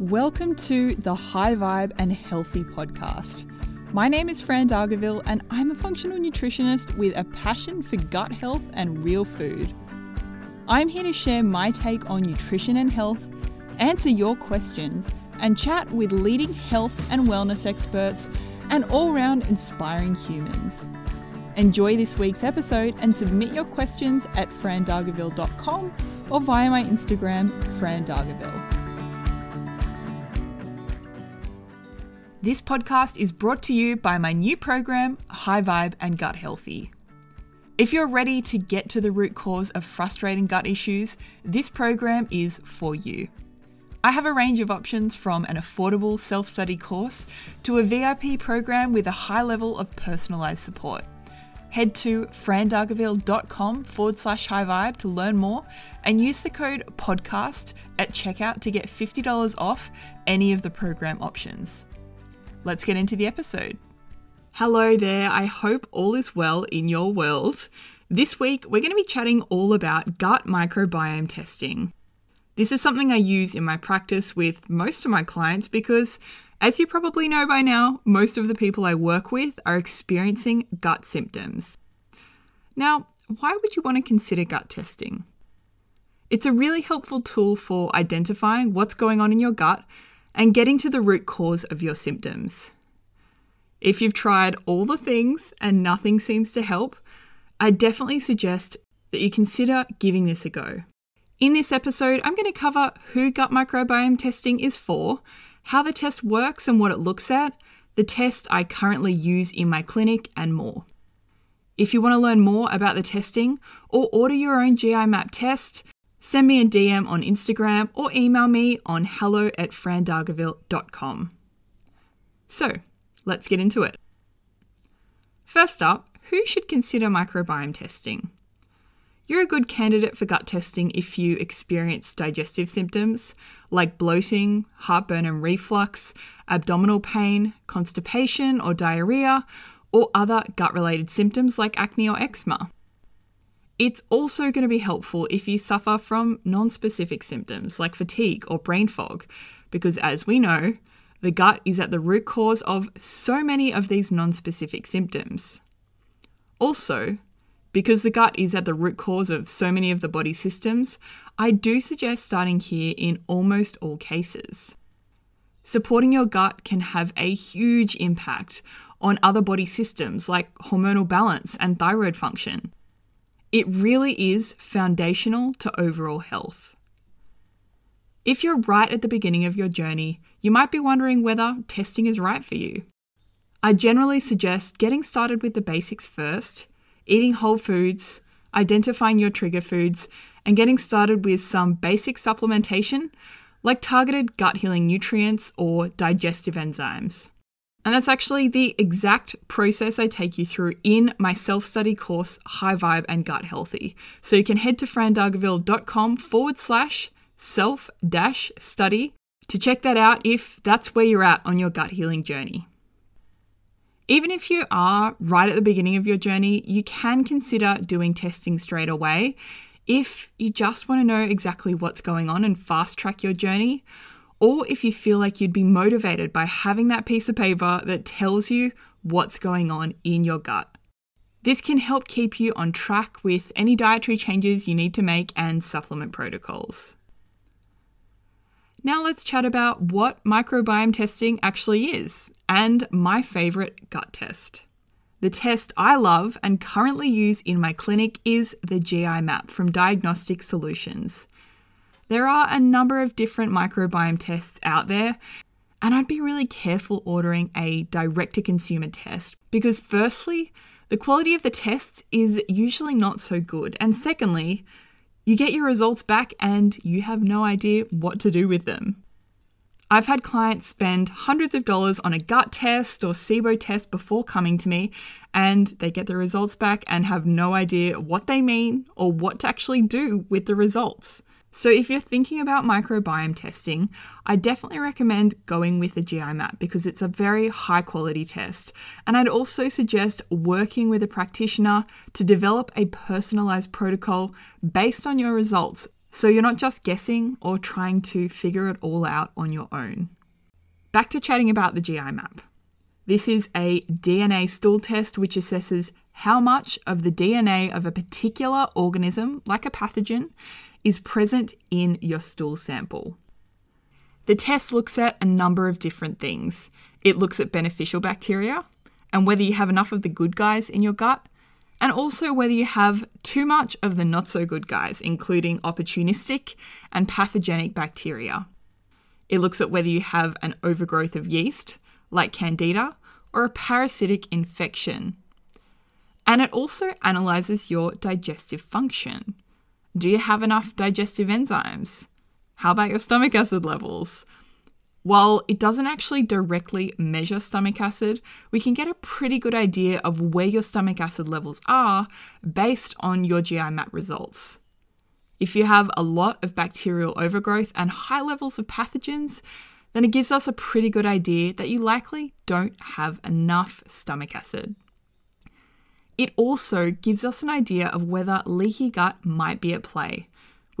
Welcome to the High Vibe and Healthy podcast. My name is Fran Dargaville, and I'm a functional nutritionist with a passion for gut health and real food. I'm here to share my take on nutrition and health, answer your questions, and chat with leading health and wellness experts and all round inspiring humans. Enjoy this week's episode and submit your questions at frandargaville.com or via my Instagram, frandargaville. This podcast is brought to you by my new program, High Vibe and Gut Healthy. If you're ready to get to the root cause of frustrating gut issues, this program is for you. I have a range of options from an affordable self study course to a VIP program with a high level of personalised support. Head to frandargaville.com forward slash high vibe to learn more and use the code podcast at checkout to get $50 off any of the program options let's get into the episode. Hello there, I hope all is well in your world. This week, we're going to be chatting all about gut microbiome testing. This is something I use in my practice with most of my clients because, as you probably know by now, most of the people I work with are experiencing gut symptoms. Now, why would you want to consider gut testing? It's a really helpful tool for identifying what's going on in your gut and getting to the root cause of your symptoms. If you've tried all the things and nothing seems to help, I definitely suggest that you consider giving this a go. In this episode, I'm going to cover who gut microbiome testing is for, how the test works and what it looks at, the test I currently use in my clinic, and more. If you want to learn more about the testing or order your own GI map test, Send me a DM on Instagram or email me on hello at frandargaville.com. So, let's get into it. First up, who should consider microbiome testing? You're a good candidate for gut testing if you experience digestive symptoms like bloating, heartburn and reflux, abdominal pain, constipation or diarrhea, or other gut related symptoms like acne or eczema. It's also going to be helpful if you suffer from non specific symptoms like fatigue or brain fog, because as we know, the gut is at the root cause of so many of these non specific symptoms. Also, because the gut is at the root cause of so many of the body systems, I do suggest starting here in almost all cases. Supporting your gut can have a huge impact on other body systems like hormonal balance and thyroid function. It really is foundational to overall health. If you're right at the beginning of your journey, you might be wondering whether testing is right for you. I generally suggest getting started with the basics first, eating whole foods, identifying your trigger foods, and getting started with some basic supplementation like targeted gut healing nutrients or digestive enzymes. And that's actually the exact process I take you through in my self study course, High Vibe and Gut Healthy. So you can head to frandargaville.com forward slash self dash study to check that out if that's where you're at on your gut healing journey. Even if you are right at the beginning of your journey, you can consider doing testing straight away if you just want to know exactly what's going on and fast track your journey or if you feel like you'd be motivated by having that piece of paper that tells you what's going on in your gut. This can help keep you on track with any dietary changes you need to make and supplement protocols. Now let's chat about what microbiome testing actually is and my favourite gut test. The test I love and currently use in my clinic is the GI map from Diagnostic Solutions. There are a number of different microbiome tests out there, and I'd be really careful ordering a direct to consumer test because, firstly, the quality of the tests is usually not so good, and secondly, you get your results back and you have no idea what to do with them. I've had clients spend hundreds of dollars on a gut test or SIBO test before coming to me, and they get the results back and have no idea what they mean or what to actually do with the results. So, if you're thinking about microbiome testing, I definitely recommend going with the GI map because it's a very high quality test. And I'd also suggest working with a practitioner to develop a personalized protocol based on your results So you're not just guessing or trying to figure it all out on your own. Back to chatting about the GI map. This is a DNA stool test which assesses how much of the DNA of a particular organism, like a pathogen, is present in your stool sample. The test looks at a number of different things. It looks at beneficial bacteria and whether you have enough of the good guys in your gut, and also whether you have too much of the not so good guys, including opportunistic and pathogenic bacteria. It looks at whether you have an overgrowth of yeast, like Candida, or a parasitic infection. And it also analyzes your digestive function. Do you have enough digestive enzymes? How about your stomach acid levels? While it doesn't actually directly measure stomach acid, we can get a pretty good idea of where your stomach acid levels are based on your GI map results. If you have a lot of bacterial overgrowth and high levels of pathogens, then it gives us a pretty good idea that you likely don't have enough stomach acid. It also gives us an idea of whether leaky gut might be at play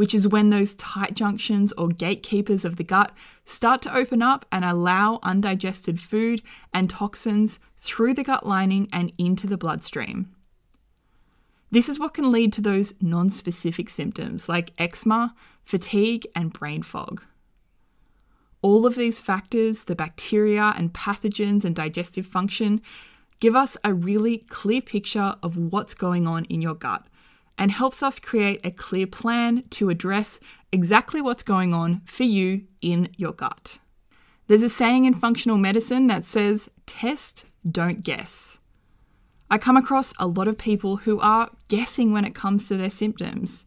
which is when those tight junctions or gatekeepers of the gut start to open up and allow undigested food and toxins through the gut lining and into the bloodstream. This is what can lead to those non specific symptoms like eczema, fatigue, and brain fog. All of these factors, the bacteria and pathogens and digestive function, give us a really clear picture of what's going on in your gut and helps us create a clear plan to address exactly what's going on for you in your gut. There's a saying in functional medicine that says, test, don't guess. I come across a lot of people who are guessing when it comes to their symptoms.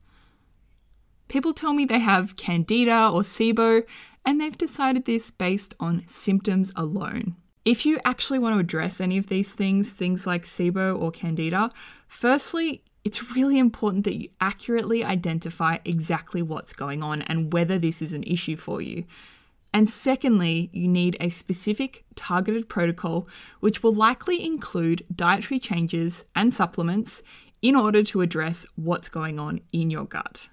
People tell me they have candida or SIBO, and they've decided this based on symptoms alone. If you actually want to address any of these things, things like SIBO or candida, firstly, it's really important that you accurately identify exactly what's going on and whether this is an issue for you. And secondly, you need a specific targeted protocol which will likely include dietary changes and supplements in order to address what's going on in your gut.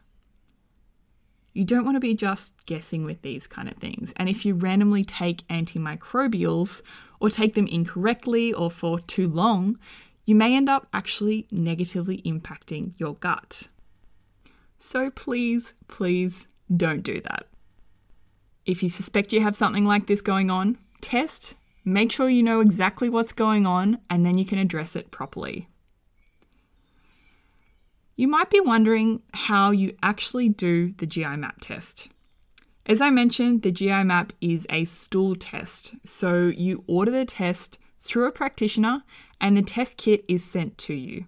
You don't want to be just guessing with these kind of things. And if you randomly take antimicrobials or take them incorrectly or for too long, you may end up actually negatively impacting your gut. So please, please don't do that. If you suspect you have something like this going on, test, make sure you know exactly what's going on, and then you can address it properly. You might be wondering how you actually do the GI map test. As I mentioned, the GI map is a stool test, so you order the test through a practitioner and the test kit is sent to you.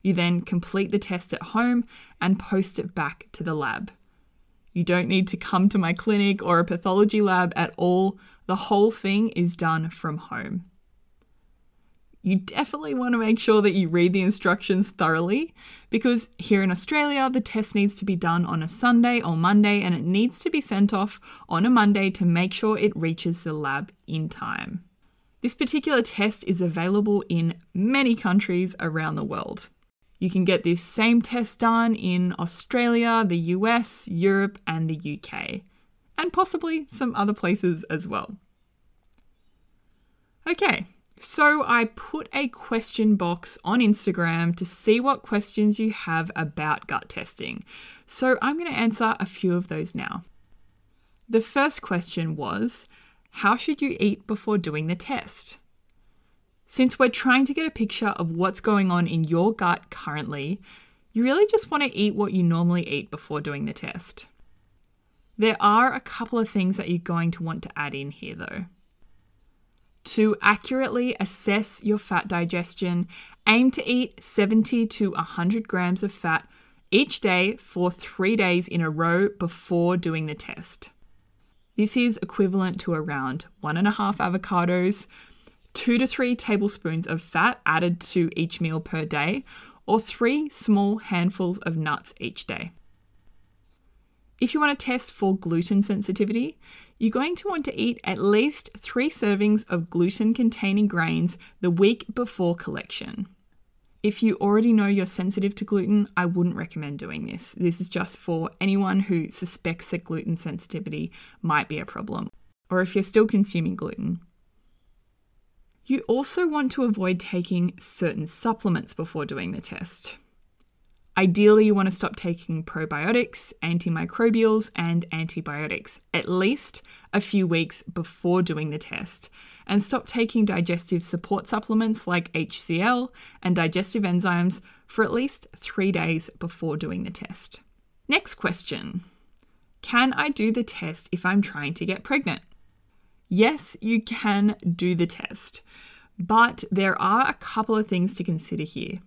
You then complete the test at home and post it back to the lab. You don't need to come to my clinic or a pathology lab at all. The whole thing is done from home. You definitely want to make sure that you read the instructions thoroughly because here in Australia, the test needs to be done on a Sunday or Monday and it needs to be sent off on a Monday to make sure it reaches the lab in time. This particular test is available in many countries around the world. You can get this same test done in Australia, the US, Europe, and the UK, and possibly some other places as well. Okay, so I put a question box on Instagram to see what questions you have about gut testing. So I'm going to answer a few of those now. The first question was how should you eat before doing the test? Since we're trying to get a picture of what's going on in your gut currently, you really just want to eat what you normally eat before doing the test. There are a couple of things that you're going to want to add in here though. To accurately assess your fat digestion, aim to eat 70 to 100 grams of fat each day for three days in a row before doing the test. This is equivalent to around one and a half avocados, two to three tablespoons of fat added to each meal per day, or three small handfuls of nuts each day. If you want to test for gluten sensitivity, you're going to want to eat at least three servings of gluten containing grains the week before collection. If you already know you're sensitive to gluten, I wouldn't recommend doing this. This is just for anyone who suspects that gluten sensitivity might be a problem, or if you're still consuming gluten. You also want to avoid taking certain supplements before doing the test. Ideally, you want to stop taking probiotics, antimicrobials, and antibiotics at least a few weeks before doing the test, and stop taking digestive support supplements like HCl and digestive enzymes for at least three days before doing the test. Next question Can I do the test if I'm trying to get pregnant? Yes, you can do the test, but there are a couple of things to consider here.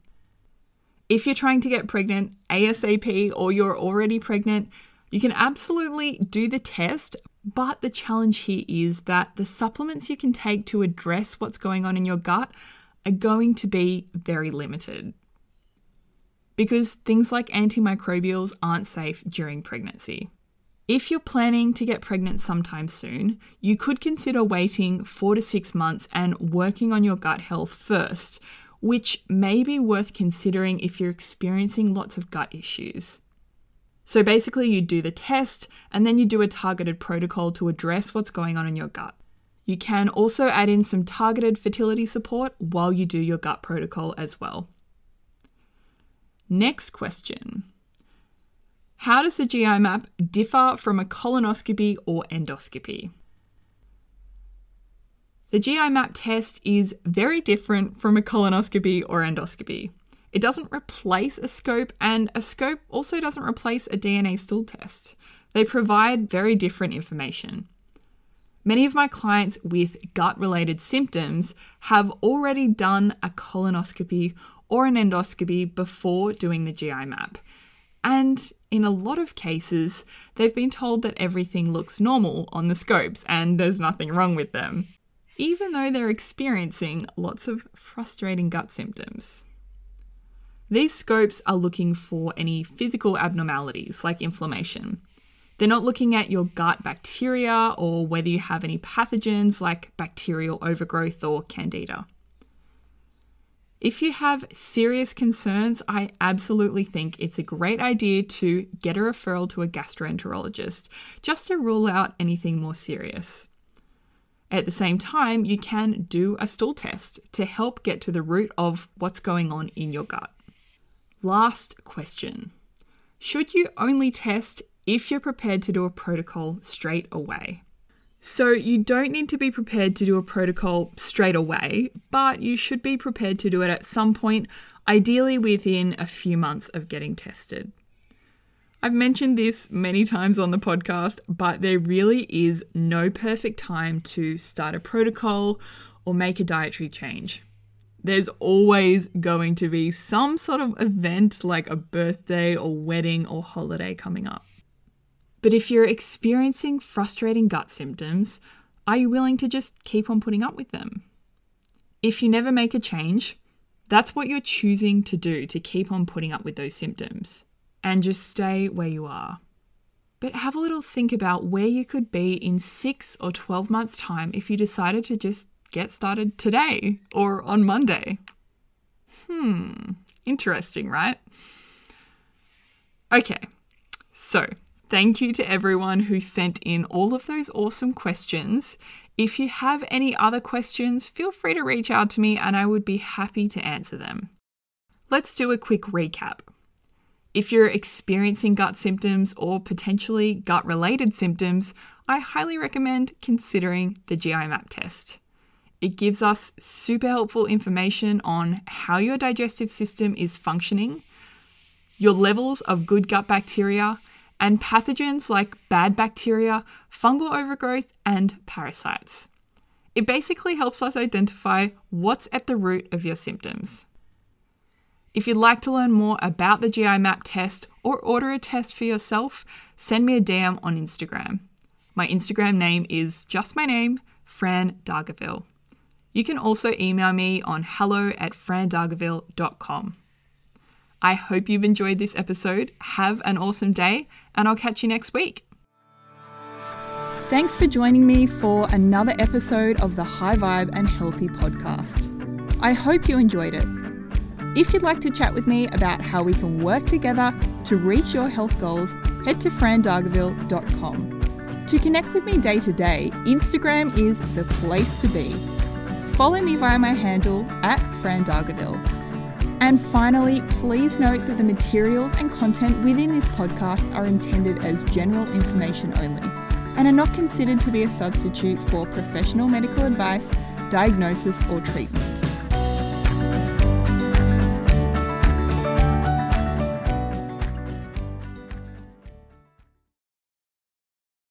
If you're trying to get pregnant ASAP or you're already pregnant, you can absolutely do the test, but the challenge here is that the supplements you can take to address what's going on in your gut are going to be very limited. Because things like antimicrobials aren't safe during pregnancy. If you're planning to get pregnant sometime soon, you could consider waiting four to six months and working on your gut health first which may be worth considering if you're experiencing lots of gut issues. So basically, you do the test and then you do a targeted protocol to address what's going on in your gut. You can also add in some targeted fertility support while you do your gut protocol as well. Next question How does the GI map differ from a colonoscopy or endoscopy? The GI map test is very different from a colonoscopy or endoscopy. It doesn't replace a scope, and a scope also doesn't replace a DNA stool test. They provide very different information. Many of my clients with gut related symptoms have already done a colonoscopy or an endoscopy before doing the GI map. And in a lot of cases, they've been told that everything looks normal on the scopes and there's nothing wrong with them even though they're experiencing lots of frustrating gut symptoms. These scopes are looking for any physical abnormalities like inflammation. They're not looking at your gut bacteria or whether you have any pathogens like bacterial overgrowth or candida. If you have serious concerns, I absolutely think it's a great idea to get a referral to a gastroenterologist just to rule out anything more serious. At the same time, you can do a stool test to help get to the root of what's going on in your gut. Last question Should you only test if you're prepared to do a protocol straight away? So, you don't need to be prepared to do a protocol straight away, but you should be prepared to do it at some point, ideally within a few months of getting tested. I've mentioned this many times on the podcast, but there really is no perfect time to start a protocol or make a dietary change. There's always going to be some sort of event like a birthday or wedding or holiday coming up. But if you're experiencing frustrating gut symptoms, are you willing to just keep on putting up with them? If you never make a change, that's what you're choosing to do to keep on putting up with those symptoms and just stay where you are. But have a little think about where you could be in six or 12 months' time if you decided to just get started today or on Monday. Hmm, interesting, right? Okay, so thank you to everyone who sent in all of those awesome questions. If you have any other questions, feel free to reach out to me and I would be happy to answer them. Let's do a quick recap. If you're experiencing gut symptoms or potentially gut related symptoms, I highly recommend considering the GI map test. It gives us super helpful information on how your digestive system is functioning, your levels of good gut bacteria, and pathogens like bad bacteria, fungal overgrowth, and parasites. It basically helps us identify what's at the root of your symptoms. If you'd like to learn more about the GI map test or order a test for yourself, send me a DM on Instagram. My Instagram name is just my name, Fran Dargaville. You can also email me on hello at frandargaville.com. I hope you've enjoyed this episode. Have an awesome day, and I'll catch you next week. Thanks for joining me for another episode of the High Vibe and Healthy podcast. I hope you enjoyed it. If you'd like to chat with me about how we can work together to reach your health goals, head to frandargaville.com. To connect with me day to day, Instagram is the place to be. Follow me via my handle at frandargaville. And finally, please note that the materials and content within this podcast are intended as general information only and are not considered to be a substitute for professional medical advice, diagnosis, or treatment.